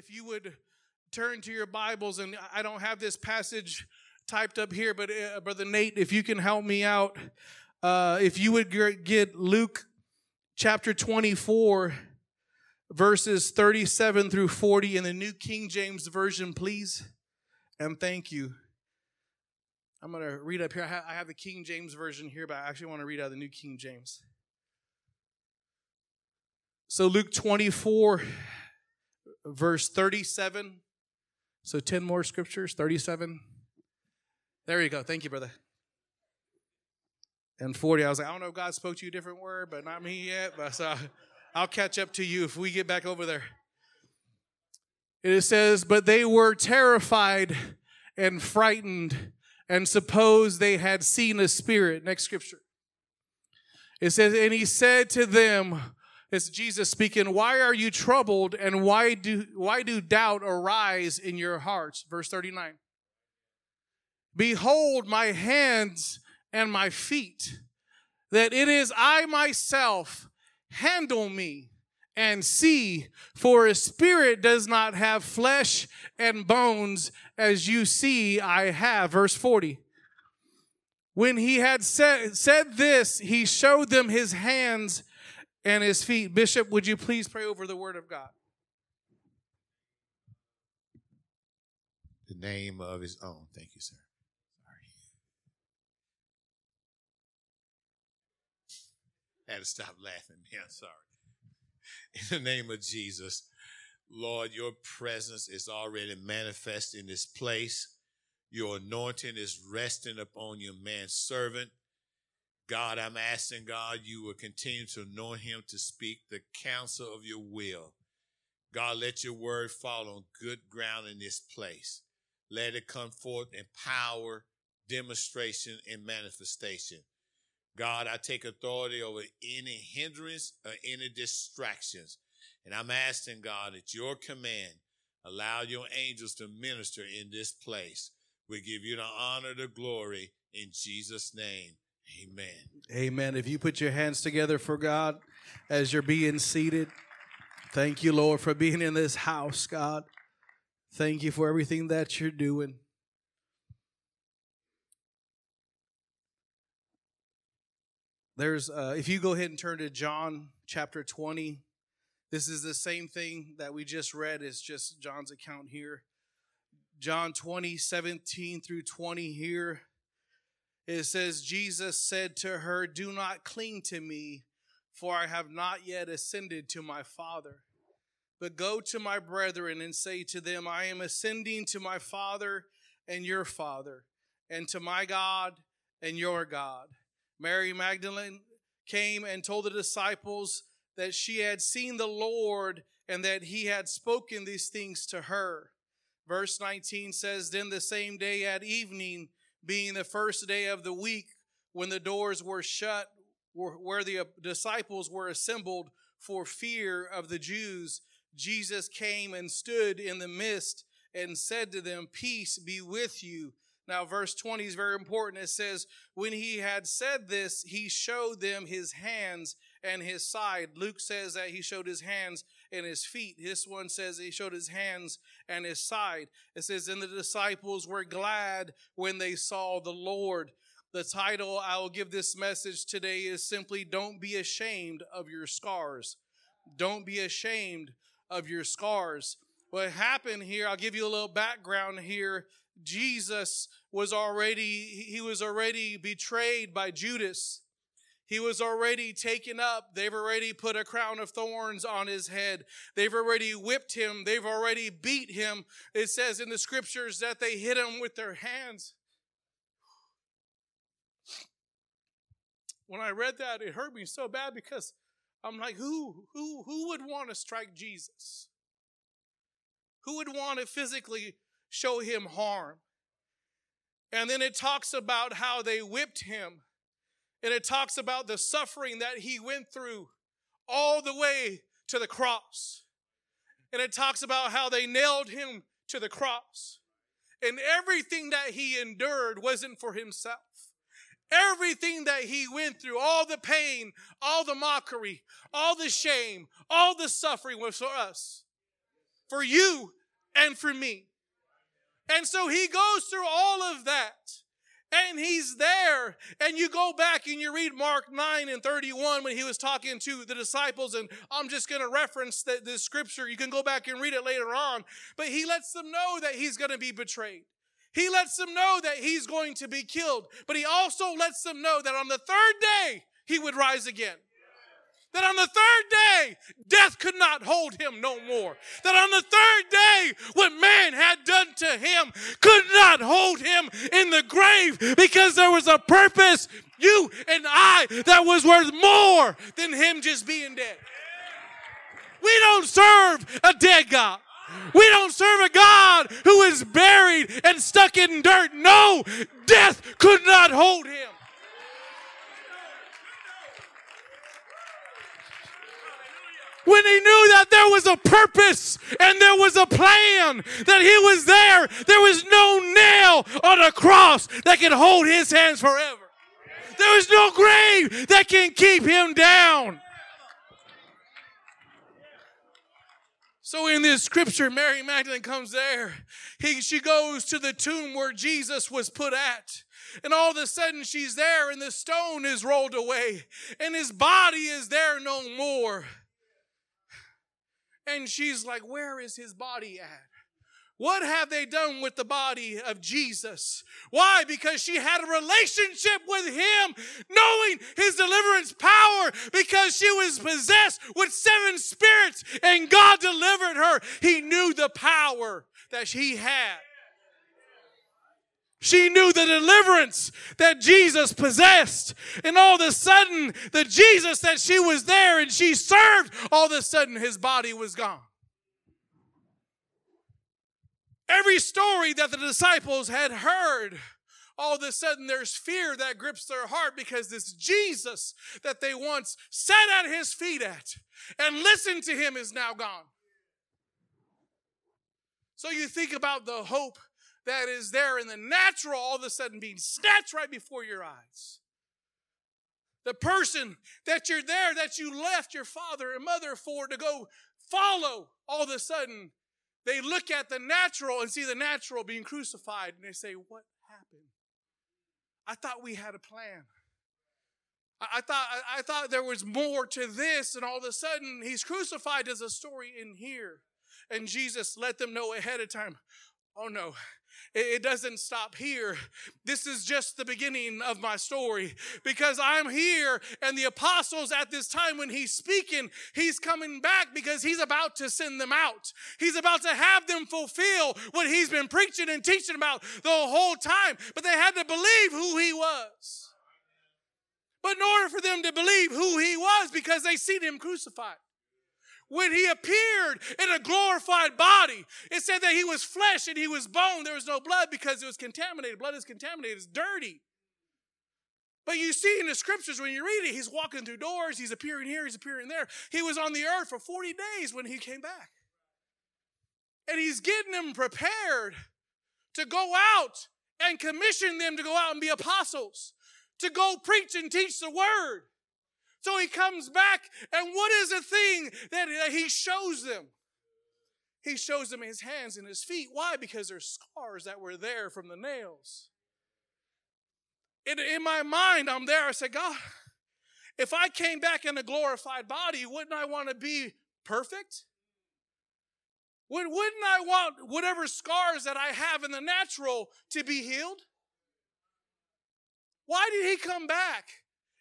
if you would turn to your Bibles, and I don't have this passage typed up here, but uh, Brother Nate, if you can help me out, uh, if you would get Luke chapter 24, verses 37 through 40 in the New King James Version, please. And thank you. I'm going to read up here. I have the King James Version here, but I actually want to read out the New King James. So, Luke 24, verse 37. So, 10 more scriptures, 37. There you go. Thank you, brother. And 40, I was like, I don't know if God spoke to you a different word, but not me yet. But so I'll catch up to you if we get back over there. It says, But they were terrified and frightened and supposed they had seen a spirit. Next scripture. It says, And he said to them, it's Jesus speaking, why are you troubled and why do, why do doubt arise in your hearts? Verse 39. Behold my hands and my feet, that it is I myself, handle me and see, for a spirit does not have flesh and bones as you see I have. Verse 40. When he had said, said this, he showed them his hands and his feet. Bishop, would you please pray over the word of God? The name of his own. Thank you, sir. Sorry. I had to stop laughing. Yeah, sorry. In the name of Jesus, Lord, your presence is already manifest in this place. Your anointing is resting upon your man servant. God, I'm asking God you will continue to anoint him to speak the counsel of your will. God, let your word fall on good ground in this place. Let it come forth in power, demonstration, and manifestation. God, I take authority over any hindrance or any distractions. And I'm asking God at your command, allow your angels to minister in this place. We give you the honor, the glory in Jesus' name. Amen. Amen. If you put your hands together for God as you're being seated, thank you, Lord, for being in this house, God. Thank you for everything that you're doing. There's, uh, if you go ahead and turn to John chapter 20, this is the same thing that we just read, it's just John's account here. John 20, 17 through 20 here. It says, Jesus said to her, Do not cling to me, for I have not yet ascended to my Father. But go to my brethren and say to them, I am ascending to my Father and your Father, and to my God and your God. Mary Magdalene came and told the disciples that she had seen the Lord and that he had spoken these things to her. Verse 19 says, Then the same day at evening, being the first day of the week when the doors were shut, where the uh, disciples were assembled for fear of the Jews, Jesus came and stood in the midst and said to them, Peace be with you. Now, verse 20 is very important. It says, When he had said this, he showed them his hands and his side. Luke says that he showed his hands and his feet. This one says he showed his hands and his side. It says, And the disciples were glad when they saw the Lord. The title I will give this message today is simply Don't Be Ashamed of Your Scars. Don't be ashamed of your scars. What happened here, I'll give you a little background here. Jesus was already, he was already betrayed by Judas. He was already taken up. They've already put a crown of thorns on his head. They've already whipped him. They've already beat him. It says in the scriptures that they hit him with their hands. When I read that, it hurt me so bad because I'm like, who, who, who would want to strike Jesus? Who would want to physically show him harm? And then it talks about how they whipped him and it talks about the suffering that he went through all the way to the cross. And it talks about how they nailed him to the cross. And everything that he endured wasn't for himself. Everything that he went through, all the pain, all the mockery, all the shame, all the suffering was for us. for you and for me. And so he goes through all of that. And he's there. And you go back and you read Mark 9 and 31 when he was talking to the disciples. And I'm just going to reference the, the scripture. You can go back and read it later on. But he lets them know that he's going to be betrayed. He lets them know that he's going to be killed. But he also lets them know that on the third day, he would rise again. That on the third day, death could not hold him no more. That on the third day, what man had done to him could not hold him in the grave because there was a purpose, you and I, that was worth more than him just being dead. We don't serve a dead God. We don't serve a God who is buried and stuck in dirt. No, death could not hold him. When he knew that there was a purpose and there was a plan, that he was there. There was no nail on a cross that could hold his hands forever. There is no grave that can keep him down. So in this scripture, Mary Magdalene comes there. He, she goes to the tomb where Jesus was put at. And all of a sudden she's there and the stone is rolled away and his body is there no more. And she's like, Where is his body at? What have they done with the body of Jesus? Why? Because she had a relationship with him, knowing his deliverance power, because she was possessed with seven spirits and God delivered her. He knew the power that he had. She knew the deliverance that Jesus possessed. And all of a sudden, the Jesus that she was there and she served, all of a sudden his body was gone. Every story that the disciples had heard, all of a sudden there's fear that grips their heart because this Jesus that they once sat at his feet at and listened to him is now gone. So you think about the hope that is there in the natural all of a sudden being snatched right before your eyes. The person that you're there, that you left your father and mother for to go follow, all of a sudden they look at the natural and see the natural being crucified and they say, What happened? I thought we had a plan. I, thought I, thought there was more to this, and all of a sudden he's crucified as a story in here. And Jesus let them know ahead of time, oh no, it doesn't stop here. This is just the beginning of my story because I'm here and the apostles at this time when he's speaking, he's coming back because he's about to send them out. He's about to have them fulfill what he's been preaching and teaching about the whole time, but they had to believe who he was. But in order for them to believe who he was because they seen him crucified when he appeared in a glorified body. It said that he was flesh and he was bone. There was no blood because it was contaminated. Blood is contaminated, it's dirty. But you see in the scriptures when you read it, he's walking through doors, he's appearing here, he's appearing there. He was on the earth for 40 days when he came back. And he's getting them prepared to go out and commission them to go out and be apostles, to go preach and teach the word. So he comes back, and what is the thing that he shows them? He shows them his hands and his feet. Why? Because there's scars that were there from the nails. In, in my mind, I'm there. I said, God, if I came back in a glorified body, wouldn't I want to be perfect? Would, wouldn't I want whatever scars that I have in the natural to be healed? Why did he come back?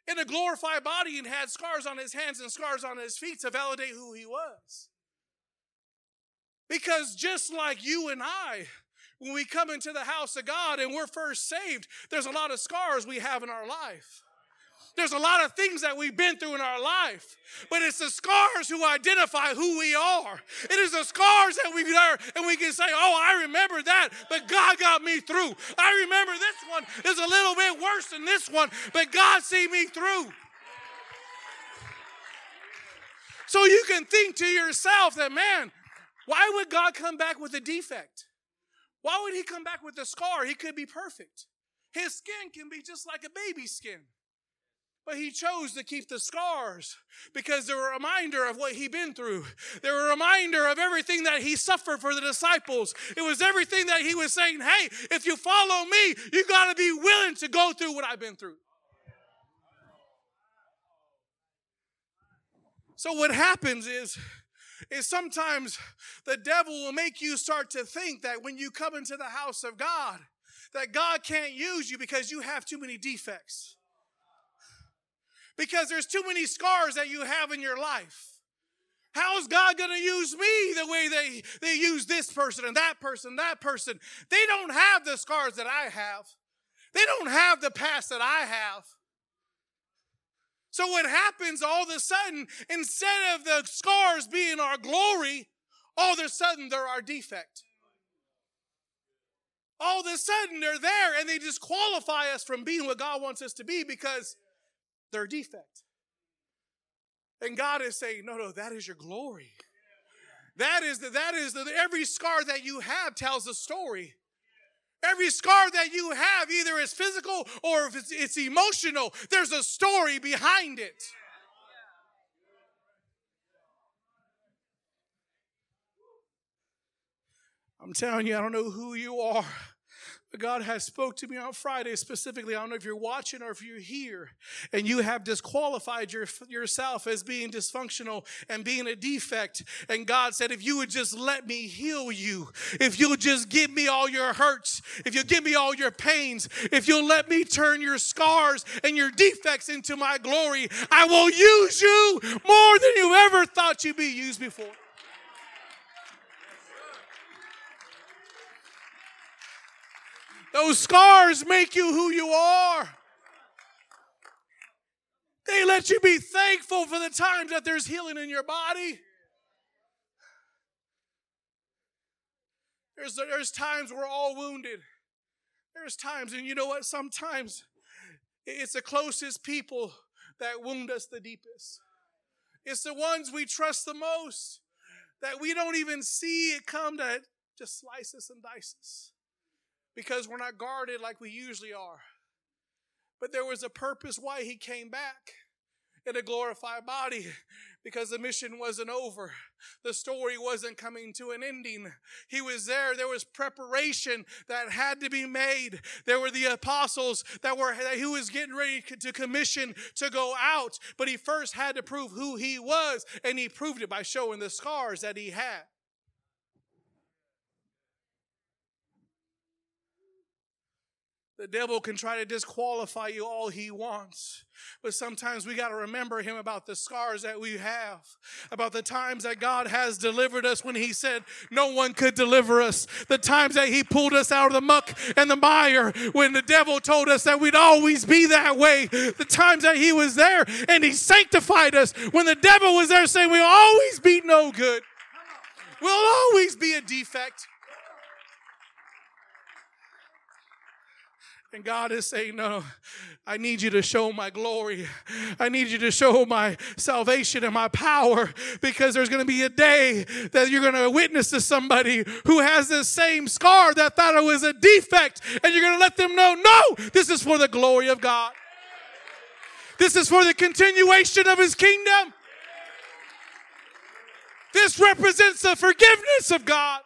In a glorified body and had scars on his hands and scars on his feet to validate who he was. Because just like you and I, when we come into the house of God and we're first saved, there's a lot of scars we have in our life. There's a lot of things that we've been through in our life, but it's the scars who identify who we are. It is the scars that we there and we can say, "Oh, I remember that, but God got me through. I remember this one is a little bit worse than this one, but God see me through." So you can think to yourself that, man, why would God come back with a defect? Why would he come back with a scar? He could be perfect. His skin can be just like a baby's skin. But he chose to keep the scars because they're a reminder of what he'd been through. They're a reminder of everything that he suffered for the disciples. It was everything that he was saying, hey, if you follow me, you got to be willing to go through what I've been through. So what happens is is sometimes the devil will make you start to think that when you come into the house of God that God can't use you because you have too many defects. Because there's too many scars that you have in your life. How's God going to use me the way they, they use this person and that person, that person? They don't have the scars that I have. They don't have the past that I have. So what happens all of a sudden, instead of the scars being our glory, all of a sudden they're our defect. All of a sudden they're there and they disqualify us from being what God wants us to be because they're defect. And God is saying, no, no, that is your glory. That is the, that is the, every scar that you have tells a story. Every scar that you have, either is physical or if it's, it's emotional, there's a story behind it. I'm telling you, I don't know who you are. God has spoke to me on Friday specifically. I don't know if you're watching or if you're here and you have disqualified your, yourself as being dysfunctional and being a defect. And God said, if you would just let me heal you, if you'll just give me all your hurts, if you'll give me all your pains, if you'll let me turn your scars and your defects into my glory, I will use you more than you ever thought you'd be used before. Those scars make you who you are. They let you be thankful for the times that there's healing in your body. There's, there's times we're all wounded. There's times, and you know what? Sometimes it's the closest people that wound us the deepest. It's the ones we trust the most that we don't even see it come to just slice us and dice us because we're not guarded like we usually are. But there was a purpose why he came back in a glorified body because the mission wasn't over. The story wasn't coming to an ending. He was there. There was preparation that had to be made. There were the apostles that were that he was getting ready to commission to go out, but he first had to prove who he was, and he proved it by showing the scars that he had. The devil can try to disqualify you all he wants. But sometimes we got to remember him about the scars that we have, about the times that God has delivered us when he said no one could deliver us, the times that he pulled us out of the muck and the mire when the devil told us that we'd always be that way, the times that he was there and he sanctified us when the devil was there saying we'll always be no good, we'll always be a defect. And God is saying, No, I need you to show my glory. I need you to show my salvation and my power because there's going to be a day that you're going to witness to somebody who has the same scar that thought it was a defect. And you're going to let them know, No, this is for the glory of God. This is for the continuation of his kingdom. This represents the forgiveness of God.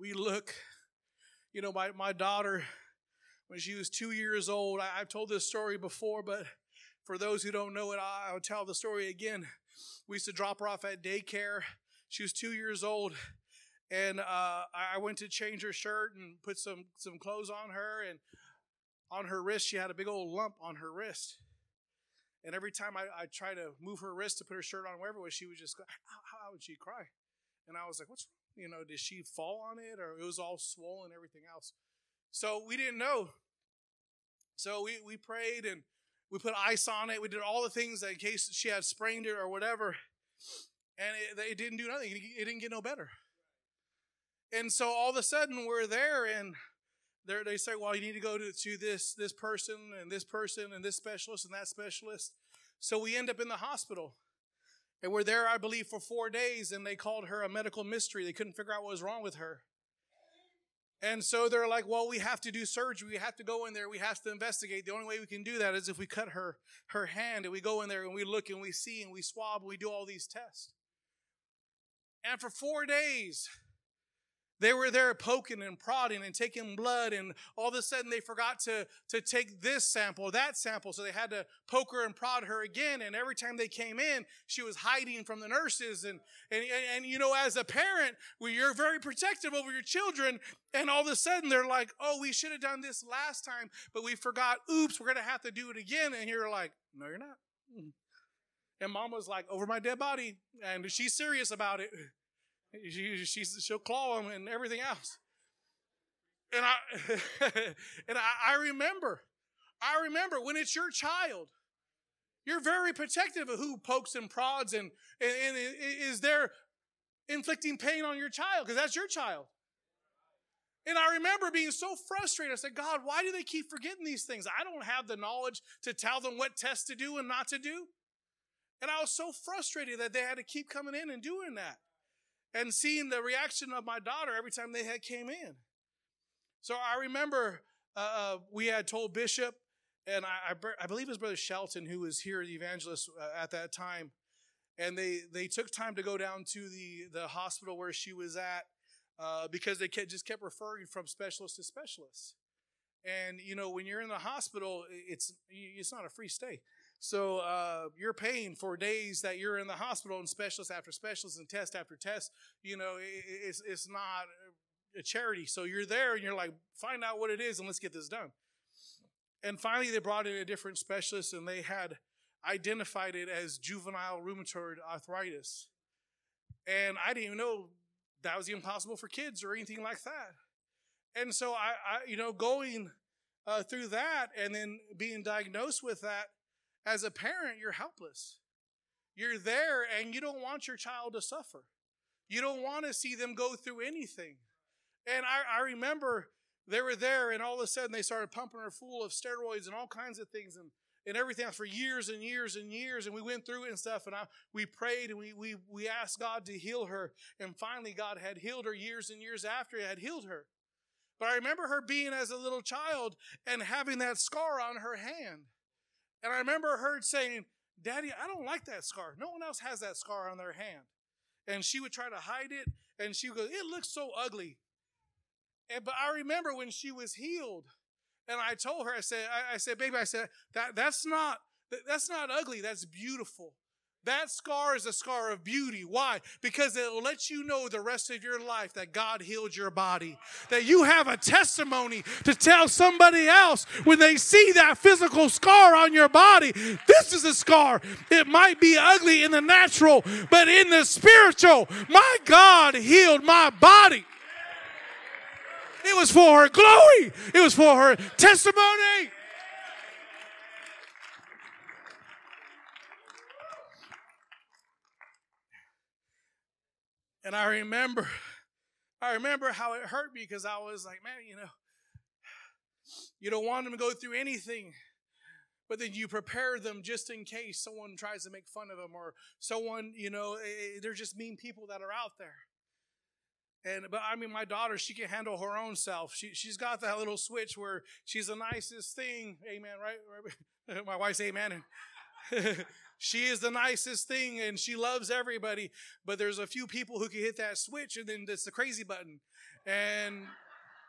We look, you know, my, my daughter, when she was two years old, I, have told this story before, but for those who don't know it, I, I'll tell the story again. We used to drop her off at daycare. She was two years old, and uh, I went to change her shirt and put some some clothes on her, and on her wrist she had a big old lump on her wrist. And every time I, I try to move her wrist to put her shirt on, wherever it was, she would just go, how, how would she cry? And I was like, what's you know, did she fall on it or it was all swollen, everything else? So we didn't know. So we, we prayed and we put ice on it. We did all the things in case she had sprained it or whatever. And it, it didn't do nothing. It didn't get no better. And so all of a sudden we're there and they say, well, you need to go to, to this, this person and this person and this specialist and that specialist. So we end up in the hospital. And we're there, I believe, for four days, and they called her a medical mystery. They couldn't figure out what was wrong with her. And so they're like, well, we have to do surgery. We have to go in there. We have to investigate. The only way we can do that is if we cut her her hand and we go in there and we look and we see and we swab and we do all these tests. And for four days, they were there poking and prodding and taking blood, and all of a sudden they forgot to, to take this sample, that sample. So they had to poke her and prod her again. And every time they came in, she was hiding from the nurses. And, and, and, and you know, as a parent, well, you're very protective over your children. And all of a sudden they're like, oh, we should have done this last time, but we forgot. Oops, we're going to have to do it again. And you're like, no, you're not. Mm. And mom was like, over my dead body. And she's serious about it. She, she's, she'll claw him and everything else. And I, and I, I remember, I remember when it's your child, you're very protective of who pokes and prods and, and, and is there inflicting pain on your child because that's your child. And I remember being so frustrated. I said, God, why do they keep forgetting these things? I don't have the knowledge to tell them what tests to do and not to do. And I was so frustrated that they had to keep coming in and doing that and seeing the reaction of my daughter every time they had came in. So I remember uh, uh we had told Bishop, and I, I, I, believe was Brother Shelton who was here, the evangelist uh, at that time, and they they took time to go down to the the hospital where she was at uh, because they kept, just kept referring from specialist to specialist. And you know, when you're in the hospital, it's it's not a free stay. So uh, you're paying for days that you're in the hospital and specialist after specialist and test after test. You know, it, it's it's not a charity. So you're there and you're like, find out what it is and let's get this done. And finally, they brought in a different specialist and they had identified it as juvenile rheumatoid arthritis. And I didn't even know that was even possible for kids or anything like that. And so I, I you know, going uh, through that and then being diagnosed with that, as a parent, you're helpless. You're there and you don't want your child to suffer. You don't want to see them go through anything. And I, I remember they were there and all of a sudden they started pumping her full of steroids and all kinds of things and, and everything for years and years and years. And we went through it and stuff and I, we prayed and we, we, we asked God to heal her. And finally God had healed her years and years after he had healed her. But I remember her being as a little child and having that scar on her hand. And I remember her saying, Daddy, I don't like that scar. No one else has that scar on their hand. And she would try to hide it, and she would go, It looks so ugly. And, but I remember when she was healed, and I told her, I said, I, I said, baby, I said, that, that's not that's not ugly, that's beautiful. That scar is a scar of beauty. Why? Because it'll let you know the rest of your life that God healed your body. That you have a testimony to tell somebody else when they see that physical scar on your body. This is a scar. It might be ugly in the natural, but in the spiritual, my God healed my body. It was for her glory, it was for her testimony. And I remember, I remember how it hurt me because I was like, man, you know, you don't want them to go through anything, but then you prepare them just in case someone tries to make fun of them or someone, you know, eh, eh, they're just mean people that are out there. And but I mean, my daughter, she can handle her own self. She she's got that little switch where she's the nicest thing. Amen. Right? my wife's amen. She is the nicest thing and she loves everybody, but there's a few people who can hit that switch and then it's the crazy button. And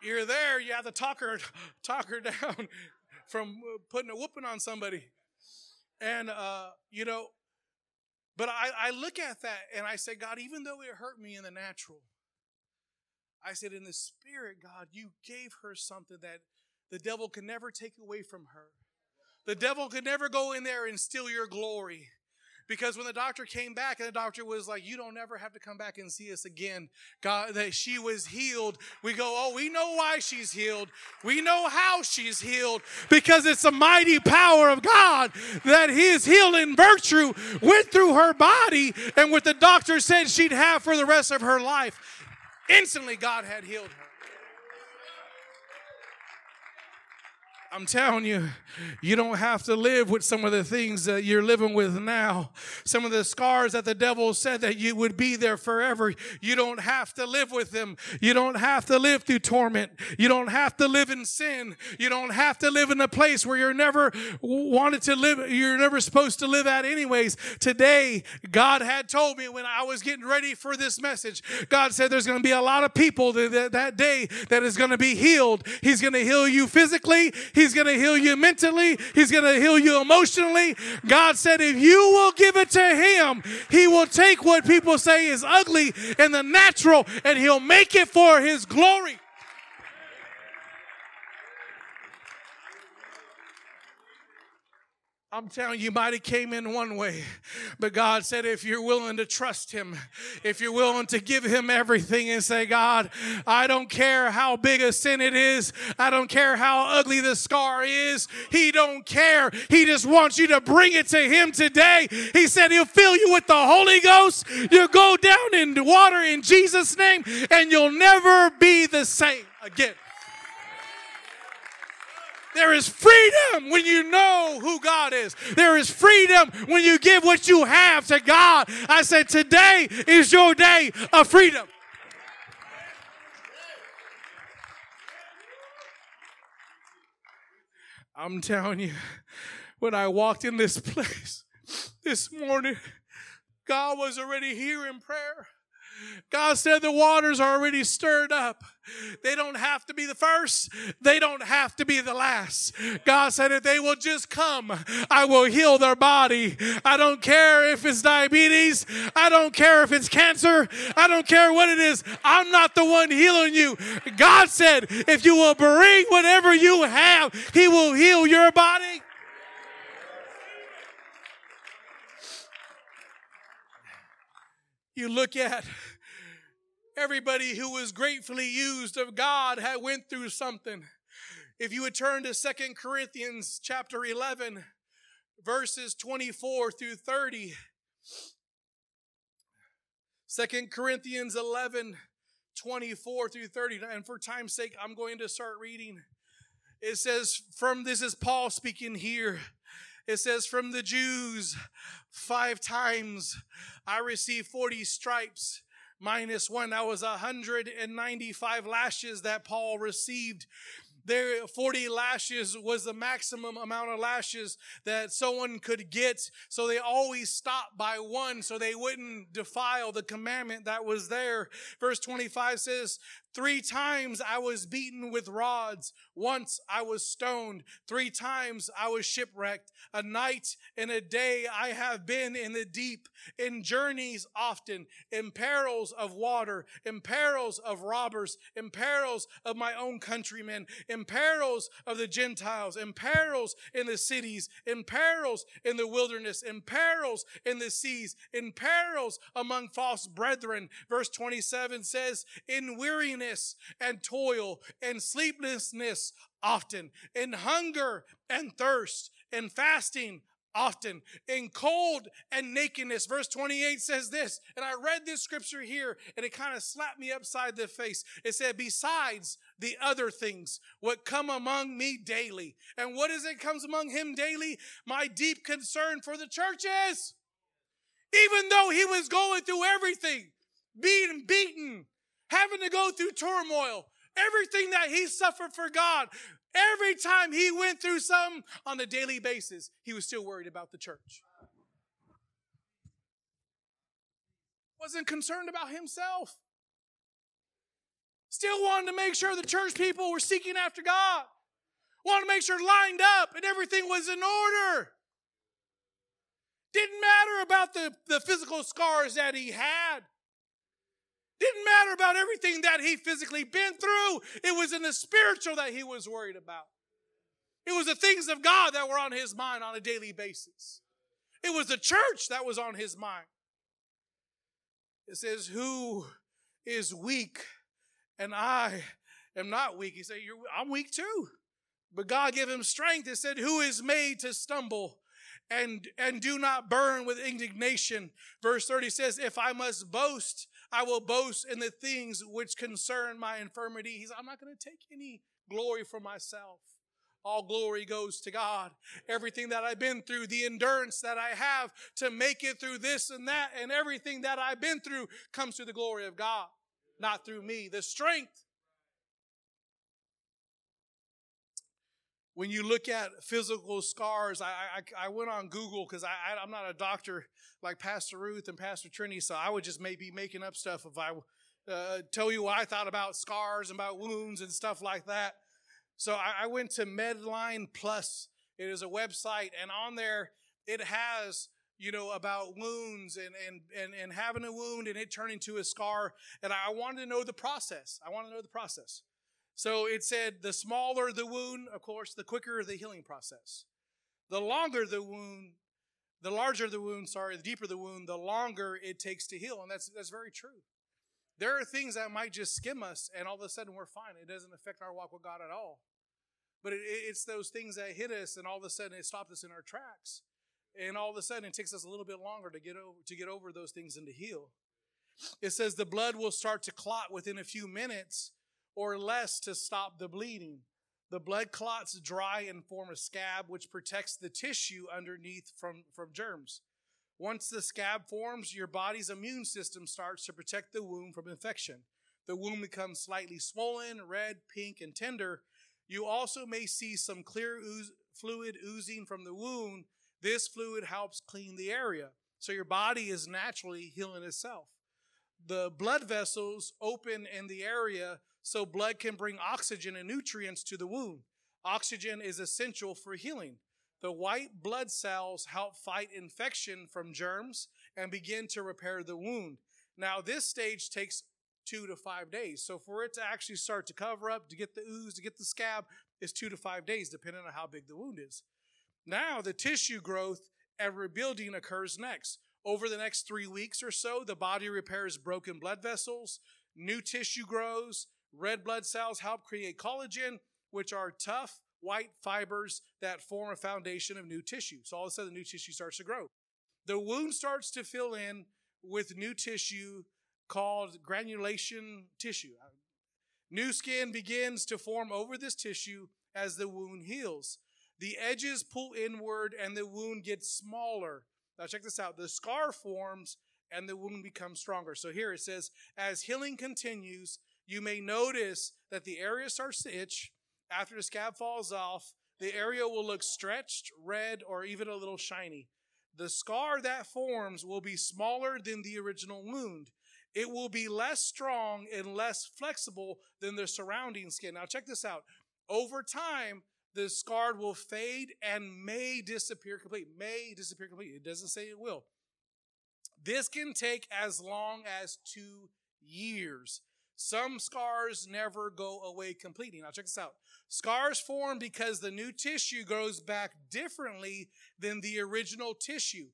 you're there, you have to talk her, talk her down from putting a whooping on somebody. And, uh, you know, but I, I look at that and I say, God, even though it hurt me in the natural, I said, in the spirit, God, you gave her something that the devil can never take away from her. The devil could never go in there and steal your glory. Because when the doctor came back and the doctor was like, You don't ever have to come back and see us again, God, that she was healed. We go, Oh, we know why she's healed. We know how she's healed because it's the mighty power of God that his healing virtue went through her body and what the doctor said she'd have for the rest of her life. Instantly, God had healed her. I'm telling you, you don't have to live with some of the things that you're living with now. Some of the scars that the devil said that you would be there forever. You don't have to live with them. You don't have to live through torment. You don't have to live in sin. You don't have to live in a place where you're never wanted to live. You're never supposed to live at anyways. Today, God had told me when I was getting ready for this message, God said there's going to be a lot of people that, that day that is going to be healed. He's going to heal you physically. He's going to heal you mentally. He's going to heal you emotionally. God said, if you will give it to Him, He will take what people say is ugly in the natural and He'll make it for His glory. I'm telling you, might have came in one way, but God said, if you're willing to trust Him, if you're willing to give Him everything and say, God, I don't care how big a sin it is, I don't care how ugly the scar is, He don't care. He just wants you to bring it to Him today. He said He'll fill you with the Holy Ghost. You'll go down in water in Jesus' name, and you'll never be the same again. There is freedom when you know who God is. There is freedom when you give what you have to God. I said, today is your day of freedom. I'm telling you, when I walked in this place this morning, God was already here in prayer. God said the waters are already stirred up. They don't have to be the first. They don't have to be the last. God said if they will just come, I will heal their body. I don't care if it's diabetes. I don't care if it's cancer. I don't care what it is. I'm not the one healing you. God said if you will bring whatever you have, He will heal your body. You look at everybody who was gratefully used of God had went through something. If you would turn to Second Corinthians chapter 11 verses 24 through 30 2 Corinthians 11 24 through 30 and for time's sake I'm going to start reading. It says from this is Paul speaking here. It says from the Jews 5 times I received 40 stripes minus one. That was 195 lashes that Paul received. There, 40 lashes was the maximum amount of lashes that someone could get. So they always stopped by one so they wouldn't defile the commandment that was there. Verse 25 says, Three times I was beaten with rods. Once I was stoned. Three times I was shipwrecked. A night and a day I have been in the deep, in journeys often, in perils of water, in perils of robbers, in perils of my own countrymen, in perils of the Gentiles, in perils in the cities, in perils in the wilderness, in perils in the seas, in perils among false brethren. Verse 27 says, in weariness and toil and sleeplessness often, in hunger and thirst, in fasting often, in cold and nakedness. Verse 28 says this, and I read this scripture here and it kind of slapped me upside the face. It said, besides the other things, what come among me daily. And what is it comes among him daily? My deep concern for the churches. Even though he was going through everything, being beaten, having to go through turmoil, everything that he suffered for God, every time he went through something on a daily basis, he was still worried about the church. Wasn't concerned about himself. Still wanted to make sure the church people were seeking after God. Wanted to make sure lined up and everything was in order. Didn't matter about the, the physical scars that he had. Didn't matter about everything that he physically been through. It was in the spiritual that he was worried about. It was the things of God that were on his mind on a daily basis. It was the church that was on his mind. It says, Who is weak and I am not weak? He said, I'm weak too. But God gave him strength. It said, Who is made to stumble and, and do not burn with indignation? Verse 30 says, If I must boast, I will boast in the things which concern my infirmity. He's, I'm not going to take any glory for myself. all glory goes to God. Everything that I've been through, the endurance that I have to make it through this and that, and everything that I've been through comes through the glory of God, not through me. The strength. When you look at physical scars, I, I, I went on Google because I, I'm not a doctor like Pastor Ruth and Pastor Trini, so I would just maybe making up stuff if I uh, tell you what I thought about scars and about wounds and stuff like that. So I, I went to Medline Plus. It is a website, and on there it has you know about wounds and and and, and having a wound and it turning to a scar. And I wanted to know the process. I want to know the process. So it said the smaller the wound, of course, the quicker the healing process. The longer the wound, the larger the wound, sorry, the deeper the wound, the longer it takes to heal. And that's that's very true. There are things that might just skim us and all of a sudden we're fine. It doesn't affect our walk with God at all. But it, it's those things that hit us, and all of a sudden it stopped us in our tracks. And all of a sudden it takes us a little bit longer to get over to get over those things and to heal. It says the blood will start to clot within a few minutes or less to stop the bleeding. The blood clots dry and form a scab, which protects the tissue underneath from, from germs. Once the scab forms, your body's immune system starts to protect the wound from infection. The wound becomes slightly swollen, red, pink, and tender, you also may see some clear ooze, fluid oozing from the wound. This fluid helps clean the area. So your body is naturally healing itself. The blood vessels open in the area so blood can bring oxygen and nutrients to the wound. Oxygen is essential for healing. The white blood cells help fight infection from germs and begin to repair the wound. Now, this stage takes two to five days. So for it to actually start to cover up, to get the ooze, to get the scab, is two to five days, depending on how big the wound is. Now the tissue growth and rebuilding occurs next. Over the next three weeks or so, the body repairs broken blood vessels, new tissue grows, red blood cells help create collagen, which are tough white fibers that form a foundation of new tissue. So all of a sudden, new tissue starts to grow. The wound starts to fill in with new tissue called granulation tissue. New skin begins to form over this tissue as the wound heals. The edges pull inward and the wound gets smaller. Now, check this out. The scar forms and the wound becomes stronger. So, here it says, as healing continues, you may notice that the area starts to itch. After the scab falls off, the area will look stretched, red, or even a little shiny. The scar that forms will be smaller than the original wound. It will be less strong and less flexible than the surrounding skin. Now, check this out. Over time, the scar will fade and may disappear completely. May disappear completely. It doesn't say it will. This can take as long as two years. Some scars never go away completely. Now, check this out. Scars form because the new tissue grows back differently than the original tissue.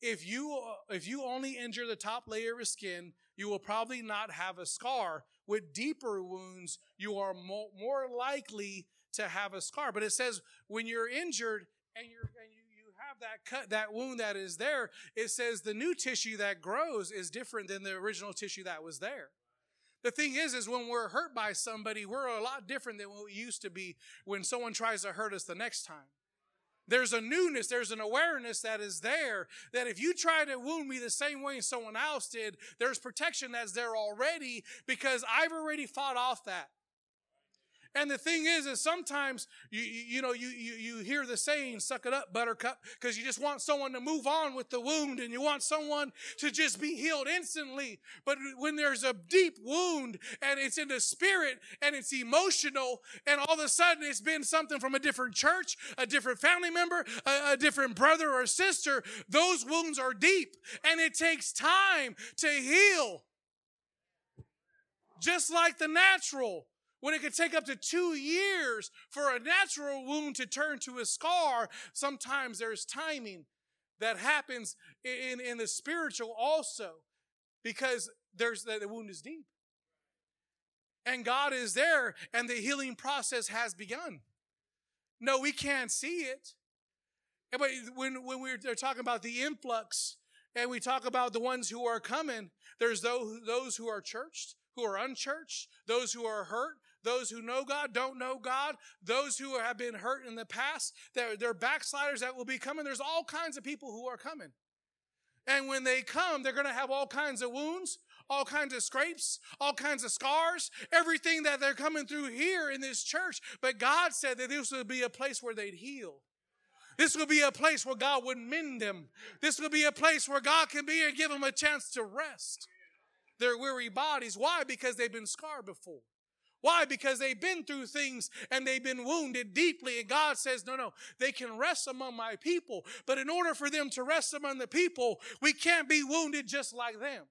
If you, if you only injure the top layer of skin, you will probably not have a scar. With deeper wounds, you are mo- more likely to have a scar. But it says when you're injured and you're and you, you have that cut, that wound that is there, it says the new tissue that grows is different than the original tissue that was there. The thing is, is when we're hurt by somebody, we're a lot different than what we used to be when someone tries to hurt us the next time. There's a newness, there's an awareness that is there that if you try to wound me the same way someone else did, there's protection that's there already because I've already fought off that. And the thing is, is sometimes you, you know, you, you, you hear the saying, suck it up, buttercup, because you just want someone to move on with the wound and you want someone to just be healed instantly. But when there's a deep wound and it's in the spirit and it's emotional and all of a sudden it's been something from a different church, a different family member, a, a different brother or sister, those wounds are deep and it takes time to heal. Just like the natural when it could take up to two years for a natural wound to turn to a scar, sometimes there's timing that happens in, in the spiritual also because there's the wound is deep. And God is there and the healing process has begun. No, we can't see it. But when, when we're talking about the influx and we talk about the ones who are coming, there's those, those who are churched, who are unchurched, those who are hurt, those who know God, don't know God, those who have been hurt in the past, they're, they're backsliders that will be coming. There's all kinds of people who are coming. And when they come, they're going to have all kinds of wounds, all kinds of scrapes, all kinds of scars, everything that they're coming through here in this church. But God said that this would be a place where they'd heal. This will be a place where God would mend them. This will be a place where God can be and give them a chance to rest their weary bodies. Why? Because they've been scarred before. Why? Because they've been through things and they've been wounded deeply. And God says, no, no, they can rest among my people. But in order for them to rest among the people, we can't be wounded just like them.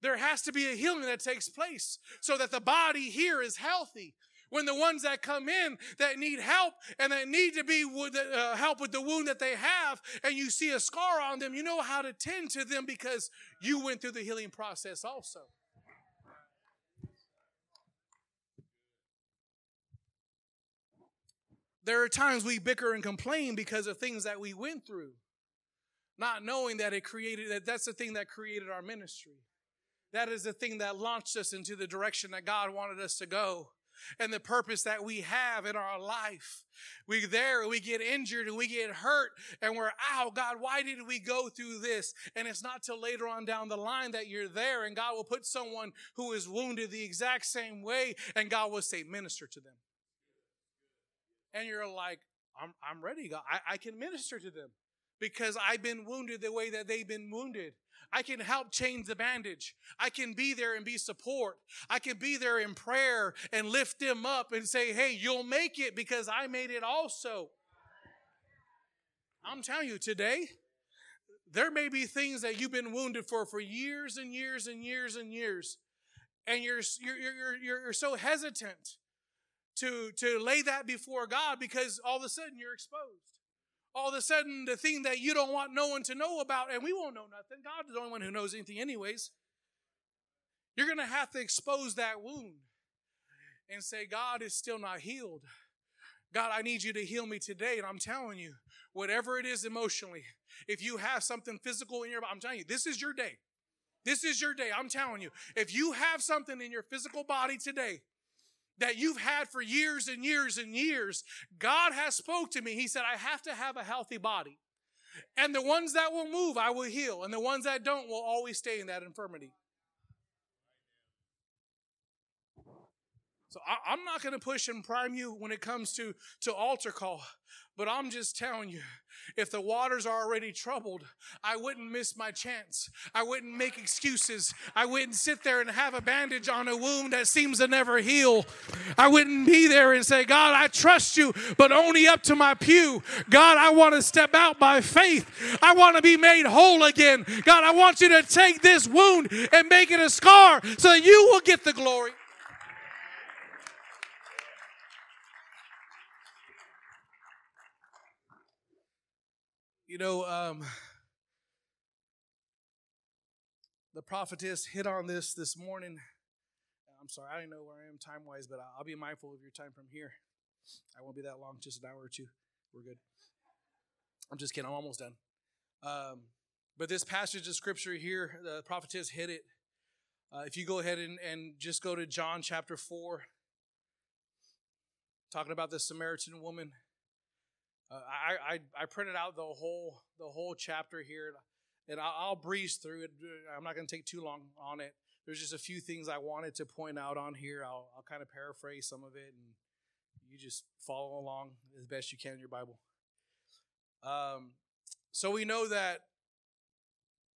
There has to be a healing that takes place so that the body here is healthy. When the ones that come in that need help and that need to be with, uh, help with the wound that they have, and you see a scar on them, you know how to tend to them because you went through the healing process also. There are times we bicker and complain because of things that we went through, not knowing that it created that that's the thing that created our ministry. That is the thing that launched us into the direction that God wanted us to go and the purpose that we have in our life. We there, we get injured and we get hurt and we're out. God, why did we go through this? And it's not till later on down the line that you're there and God will put someone who is wounded the exact same way and God will say, minister to them. And you're like, I'm, I'm ready, God. I, I can minister to them because I've been wounded the way that they've been wounded. I can help change the bandage. I can be there and be support. I can be there in prayer and lift them up and say, hey, you'll make it because I made it also. I'm telling you, today, there may be things that you've been wounded for for years and years and years and years. And you're, you're, you're, you're, you're so hesitant to, to lay that before God because all of a sudden you're exposed all of a sudden the thing that you don't want no one to know about, and we won't know nothing. God is the only one who knows anything, anyways. You're going to have to expose that wound and say, God is still not healed. God, I need you to heal me today. And I'm telling you, whatever it is emotionally, if you have something physical in your body, I'm telling you, this is your day. This is your day. I'm telling you, if you have something in your physical body today that you've had for years and years and years, God has spoke to me. He said, I have to have a healthy body. And the ones that will move, I will heal. And the ones that don't will always stay in that infirmity. So I, am not going to push and prime you when it comes to, to altar call, but I'm just telling you, if the waters are already troubled, I wouldn't miss my chance. I wouldn't make excuses. I wouldn't sit there and have a bandage on a wound that seems to never heal. I wouldn't be there and say, God, I trust you, but only up to my pew. God, I want to step out by faith. I want to be made whole again. God, I want you to take this wound and make it a scar so that you will get the glory. You know, um, the prophetess hit on this this morning. I'm sorry, I don't know where I am time wise, but I'll be mindful of your time from here. I won't be that long, just an hour or two. We're good. I'm just kidding. I'm almost done. Um, but this passage of scripture here, the prophetess hit it. Uh, if you go ahead and, and just go to John chapter 4, talking about the Samaritan woman. Uh, I, I, I printed out the whole the whole chapter here, and I'll, breeze through it. I'm not going to take too long on it. There's just a few things I wanted to point out on here. I'll, I'll kind of paraphrase some of it, and you just follow along as best you can in your Bible. Um, so we know that.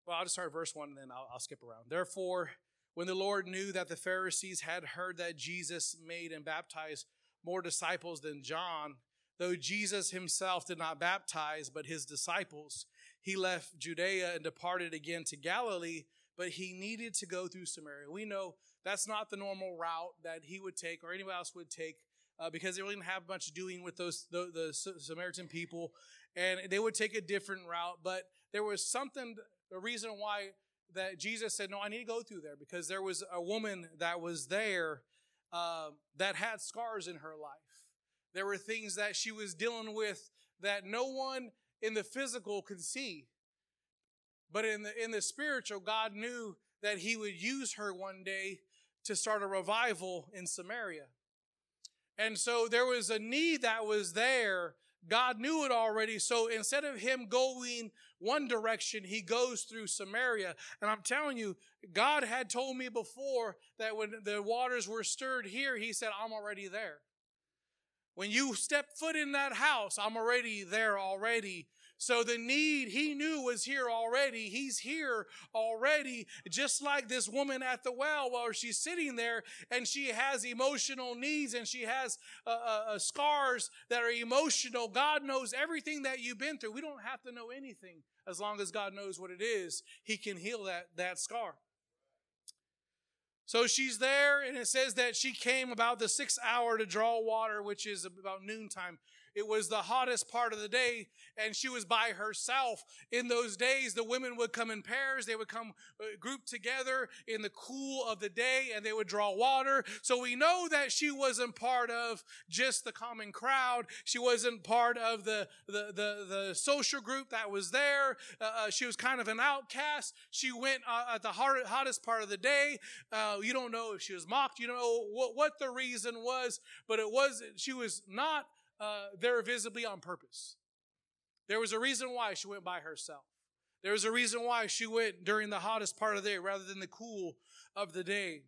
Well, I'll just start verse one, and then I'll, I'll skip around. Therefore, when the Lord knew that the Pharisees had heard that Jesus made and baptized more disciples than John, Though Jesus himself did not baptize, but his disciples, he left Judea and departed again to Galilee, but he needed to go through Samaria. We know that's not the normal route that he would take or anyone else would take uh, because they really didn't have much doing with those the, the Samaritan people, and they would take a different route. But there was something, a reason why that Jesus said, "No, I need to go through there," because there was a woman that was there uh, that had scars in her life. There were things that she was dealing with that no one in the physical could see. But in the in the spiritual, God knew that he would use her one day to start a revival in Samaria. And so there was a need that was there. God knew it already. So instead of him going one direction, he goes through Samaria. And I'm telling you, God had told me before that when the waters were stirred here, he said, I'm already there. When you step foot in that house, I'm already there already. So the need he knew was here already. He's here already, just like this woman at the well, while she's sitting there and she has emotional needs and she has uh, uh, uh, scars that are emotional. God knows everything that you've been through. We don't have to know anything as long as God knows what it is. He can heal that that scar. So she's there, and it says that she came about the sixth hour to draw water, which is about noontime. It was the hottest part of the day, and she was by herself. In those days, the women would come in pairs. They would come uh, grouped together in the cool of the day, and they would draw water. So we know that she wasn't part of just the common crowd. She wasn't part of the, the, the, the social group that was there. Uh, uh she was kind of an outcast. She went uh, at the hard, hottest part of the day. Uh, you don't know if she was mocked. You don't know what, what the reason was, but it was, she was not uh, there visibly on purpose. There was a reason why she went by herself. There was a reason why she went during the hottest part of the day rather than the cool of the day.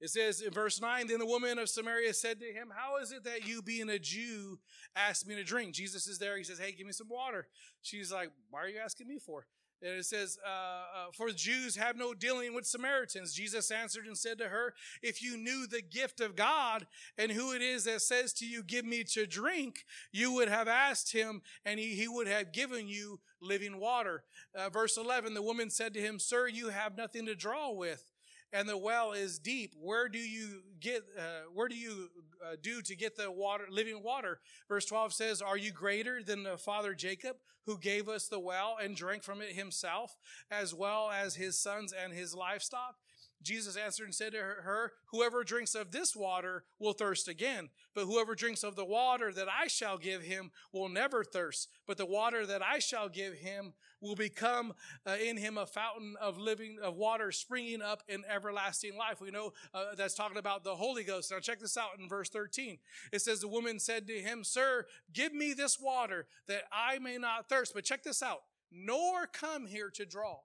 It says in verse 9, Then the woman of Samaria said to him, How is it that you, being a Jew, ask me to drink? Jesus is there. He says, Hey, give me some water. She's like, Why are you asking me for? And it says, uh, uh, For Jews have no dealing with Samaritans. Jesus answered and said to her, If you knew the gift of God and who it is that says to you, Give me to drink, you would have asked him, and he, he would have given you living water. Uh, verse 11 The woman said to him, Sir, you have nothing to draw with and the well is deep. Where do you get? Uh, where do you uh, do to get the water, living water? Verse twelve says, "Are you greater than the father Jacob, who gave us the well and drank from it himself, as well as his sons and his livestock?" Jesus answered and said to her, Whoever drinks of this water will thirst again, but whoever drinks of the water that I shall give him will never thirst. But the water that I shall give him will become uh, in him a fountain of living, of water springing up in everlasting life. We know uh, that's talking about the Holy Ghost. Now check this out in verse 13. It says, The woman said to him, Sir, give me this water that I may not thirst. But check this out, nor come here to draw.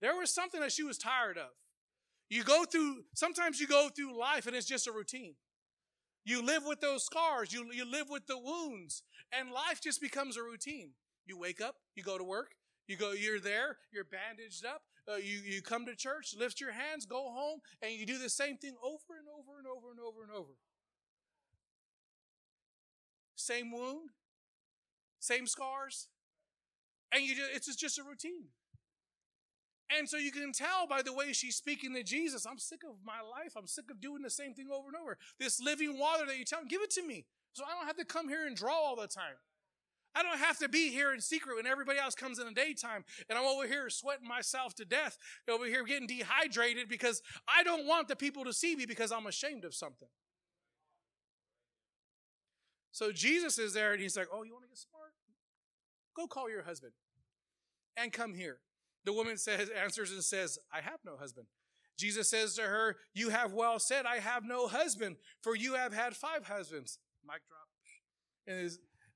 There was something that she was tired of. You go through, sometimes you go through life and it's just a routine. You live with those scars, you, you live with the wounds, and life just becomes a routine. You wake up, you go to work, you go, you're there, you're bandaged up, uh, you, you come to church, lift your hands, go home, and you do the same thing over and over and over and over and over. Same wound, same scars, and you just, it's just a routine. And so you can tell by the way she's speaking to Jesus, I'm sick of my life. I'm sick of doing the same thing over and over. This living water that you tell me, give it to me. So I don't have to come here and draw all the time. I don't have to be here in secret when everybody else comes in the daytime and I'm over here sweating myself to death, over here getting dehydrated because I don't want the people to see me because I'm ashamed of something. So Jesus is there and he's like, Oh, you want to get smart? Go call your husband and come here. The woman says, answers and says, I have no husband. Jesus says to her, You have well said, I have no husband, for you have had five husbands. Mic drop. And,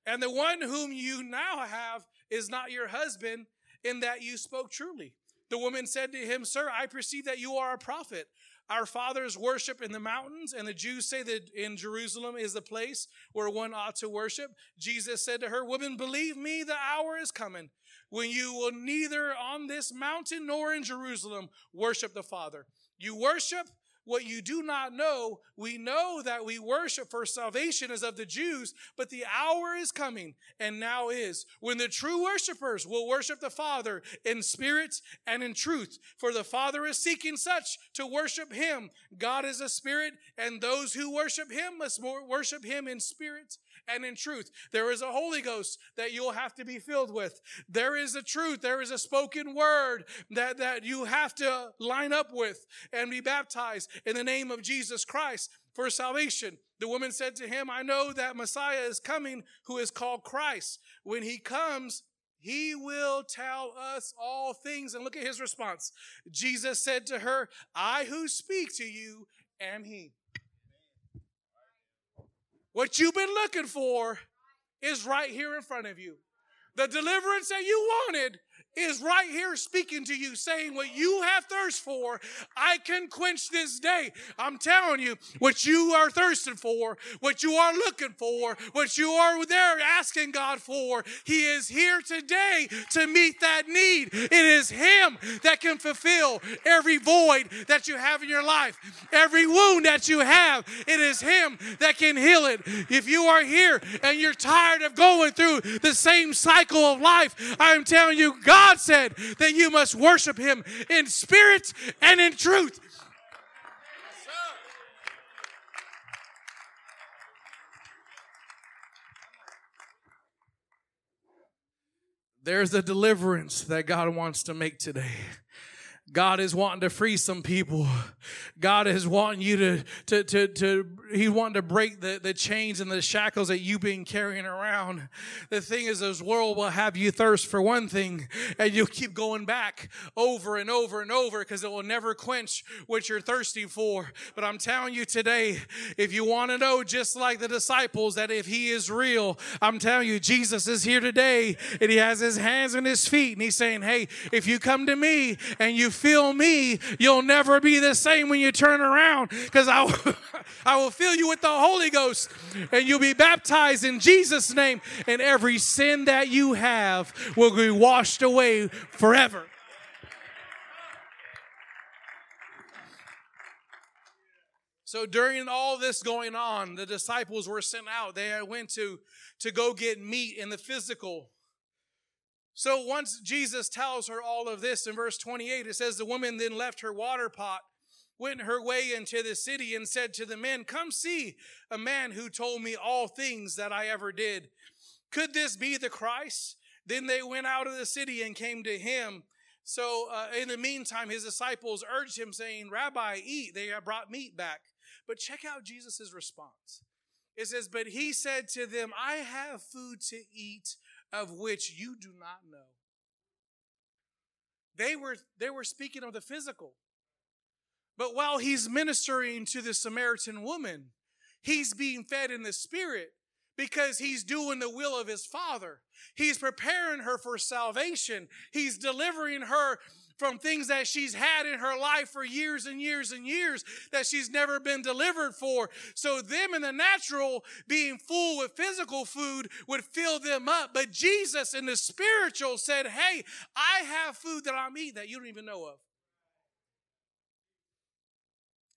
and the one whom you now have is not your husband, in that you spoke truly. The woman said to him, Sir, I perceive that you are a prophet. Our fathers worship in the mountains, and the Jews say that in Jerusalem is the place where one ought to worship. Jesus said to her, Woman, believe me, the hour is coming when you will neither on this mountain nor in Jerusalem worship the Father. You worship what you do not know, we know that we worship for salvation as of the Jews, but the hour is coming and now is when the true worshipers will worship the Father in spirit and in truth. For the Father is seeking such to worship him. God is a spirit, and those who worship him must worship him in spirit and in truth. There is a Holy Ghost that you'll have to be filled with. There is a truth. There is a spoken word that, that you have to line up with and be baptized in the name of Jesus Christ for salvation. The woman said to him, I know that Messiah is coming who is called Christ. When he comes, He will tell us all things. And look at his response. Jesus said to her, I who speak to you am he. What you've been looking for is right here in front of you. The deliverance that you wanted is right here speaking to you, saying, What you have thirst for, I can quench this day. I'm telling you, what you are thirsting for, what you are looking for, what you are there asking God for, He is here today to meet that need. It is Him that can fulfill every void that you have in your life, every wound that you have. It is Him that can heal it. If you are here and you're tired of going through the same cycle of life, I'm telling you, God God said that you must worship Him in spirit and in truth. There's a deliverance that God wants to make today. God is wanting to free some people. God is wanting you to, to, to, to He wanting to break the, the chains and the shackles that you've been carrying around. The thing is, this world will have you thirst for one thing, and you'll keep going back over and over and over because it will never quench what you're thirsty for. But I'm telling you today, if you want to know, just like the disciples, that if He is real, I'm telling you, Jesus is here today, and He has His hands and His feet, and He's saying, Hey, if you come to me and you fill me, you'll never be the same when you turn around because I will fill you with the Holy Ghost and you'll be baptized in Jesus' name, and every sin that you have will be washed away forever. So during all this going on, the disciples were sent out. They went to, to go get meat in the physical. So once Jesus tells her all of this in verse 28, it says, The woman then left her water pot, went her way into the city, and said to the men, Come see a man who told me all things that I ever did. Could this be the Christ? Then they went out of the city and came to him. So uh, in the meantime, his disciples urged him, saying, Rabbi, eat. They brought meat back. But check out Jesus' response. It says, But he said to them, I have food to eat of which you do not know. They were, they were speaking of the physical. But while he's ministering to the Samaritan woman, he's being fed in the spirit because he's doing the will of his father. He's preparing her for salvation. He's delivering her from things that she's had in her life for years and years and years that she's never been delivered for. So them in the natural being full with physical food would fill them up. But Jesus in the spiritual said, Hey, I have food that I'm eating that you don't even know of.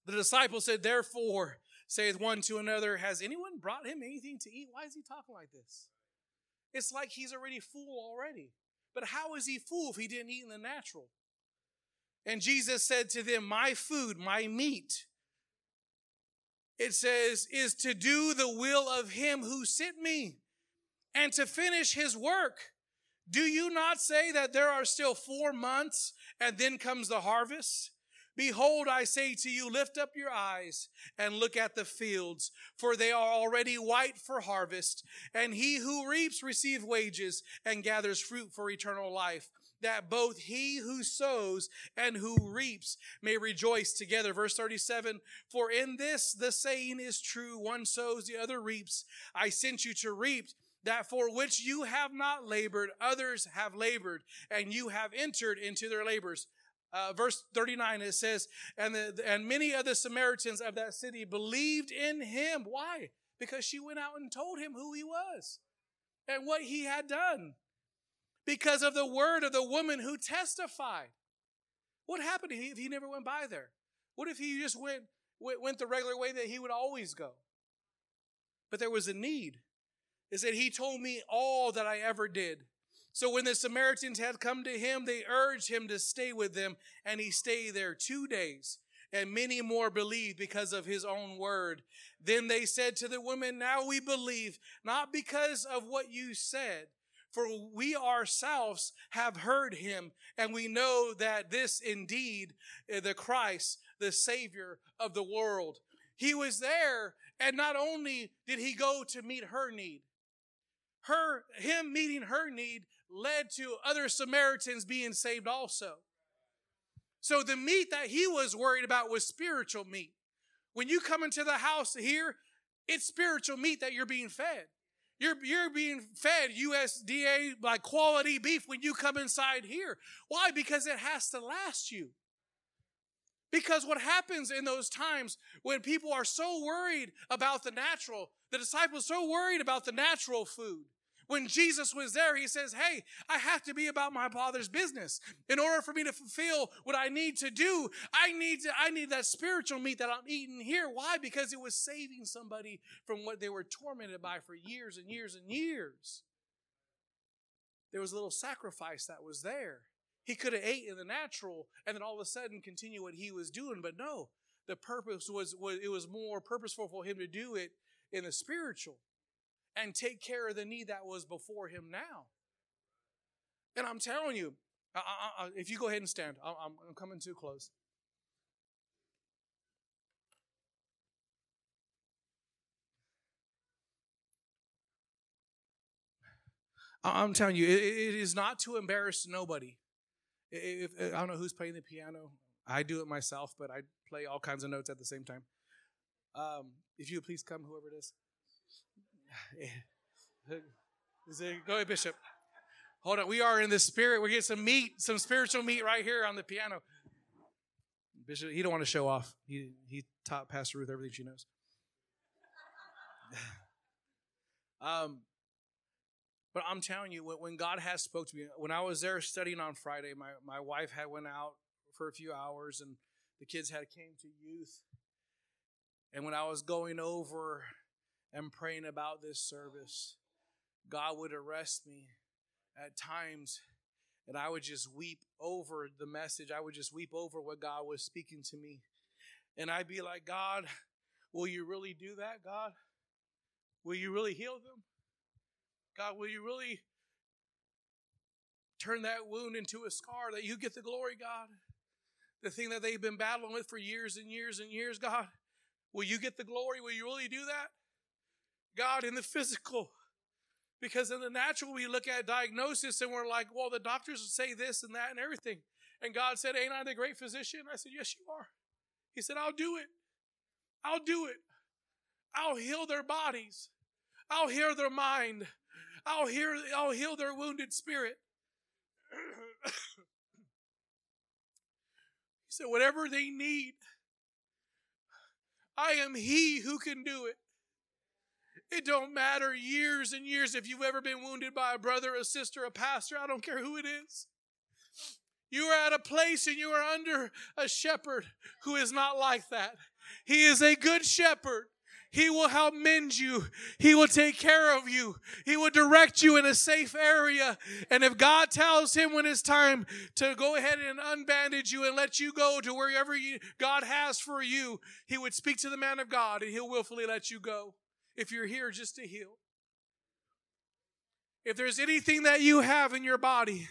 The disciple said, Therefore, saith one to another, Has anyone brought him anything to eat? Why is he talking like this? It's like he's already full already. But how is he full if he didn't eat in the natural? And Jesus said to them, My food, my meat, it says, is to do the will of him who sent me and to finish his work. Do you not say that there are still four months and then comes the harvest? Behold, I say to you, lift up your eyes and look at the fields, for they are already white for harvest. And he who reaps receives wages and gathers fruit for eternal life that both he who sows and who reaps may rejoice together. Verse 37 For in this the saying is true one sows, the other reaps. I sent you to reap that for which you have not labored, others have labored, and you have entered into their labors. Uh, verse 39 it says and the, and many of the samaritans of that city believed in him why because she went out and told him who he was and what he had done because of the word of the woman who testified. What happened if he never went by there? What if he just went, went the regular way that he would always go? But there was a need. It said, He told me all that I ever did. So when the Samaritans had come to him, they urged him to stay with them, and he stayed there two days. And many more believed because of his own word. Then they said to the women, Now we believe, not because of what you said, for we ourselves have heard him, and we know that this indeed is the Christ, the Savior of the world. He was there, and not only did he go to meet her need, her him meeting her need led to other Samaritans being saved also. So the meat that he was worried about was spiritual meat. When you come into the house here, it's spiritual meat that you're being fed. You're, you're being fed USDA like quality beef when you come inside here. Why? Because it has to last you. Because what happens in those times when people are so worried about the natural, the disciples so worried about the natural food. When Jesus was there, he says, Hey, I have to be about my father's business. In order for me to fulfill what I need to do, I need to, I need that spiritual meat that I'm eating here. Why? Because it was saving somebody from what they were tormented by for years and years and years. There was a little sacrifice that was there. He could have ate in the natural and then all of a sudden continue what he was doing, but no. The purpose was, was it was more purposeful for him to do it in the spiritual and take care of the need that was before him now. And I'm telling you, I, I, I, if you go ahead and stand, I'm, I'm coming too close. I'm telling you, it, is not to embarrass nobody. If, if, I don't know who's playing the piano. I do it myself, but I play all kinds of notes at the same time. Um, if you would please come, whoever it is. go ahead, Bishop. Hold on. We are in the spirit. We're getting some meat, some spiritual meat right here on the piano. Bishop, he don't want to show off. He he taught Pastor Ruth everything she knows. um, but I'm telling you, when God has spoke to me, when I was there studying on Friday, my, my wife had went out for a few hours and the kids had came to youth. And when I was going over and praying about this service, God would arrest me at times and I would just weep over the message. I would just weep over what God was speaking to me. And I'd be like, God, will you really do that, God? Will you really heal them? God, will you really turn that wound into a scar that you get the glory, God? The thing that they've been battling with for years and years and years, God, will you get the glory? Will you really do that? God, in the physical, because in the natural, we look at diagnosis and we're like, well, the doctors say this and that and everything. And God said, Ain't I the great physician? I said, Yes, you are. He said, I'll do it. I'll do it. I'll heal their bodies. I'll heal their mind. I'll heal, I'll heal their wounded spirit. he said, whatever they need, I am he who can do it. It don't matter years and years if you've ever been wounded by a brother, a sister, a pastor, I don't care who it is. You are at a place and you are under a shepherd who is not like that. He is a good shepherd he will help mend you. He will take care of you. He will direct you in a safe area. And if God tells him when it's time to go ahead and unbandage you and let you go to wherever God has for you, he would speak to the man of God and he'll willfully let you go if you're here just to heal. If there's anything that you have in your body,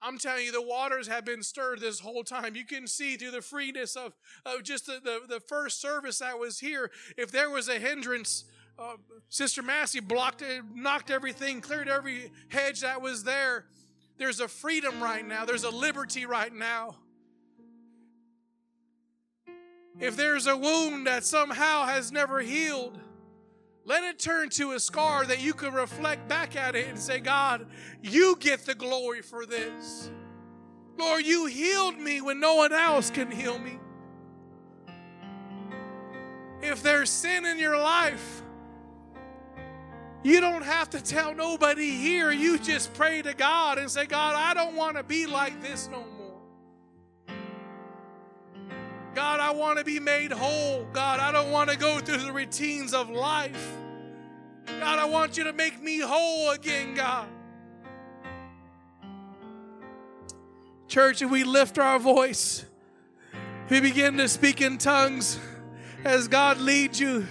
I'm telling you, the waters have been stirred this whole time. You can see through the freeness of, of just the, the, the first service that was here. If there was a hindrance, uh, Sister Massey blocked it, knocked everything, cleared every hedge that was there. There's a freedom right now, there's a liberty right now. If there's a wound that somehow has never healed, let it turn to a scar that you can reflect back at it and say, God, you get the glory for this. Lord, you healed me when no one else can heal me. If there's sin in your life, you don't have to tell nobody here. You just pray to God and say, God, I don't want to be like this no more. God, I want to be made whole. God, I don't want to go through the routines of life. God, I want you to make me whole again, God. Church, if we lift our voice, we begin to speak in tongues as God leads you.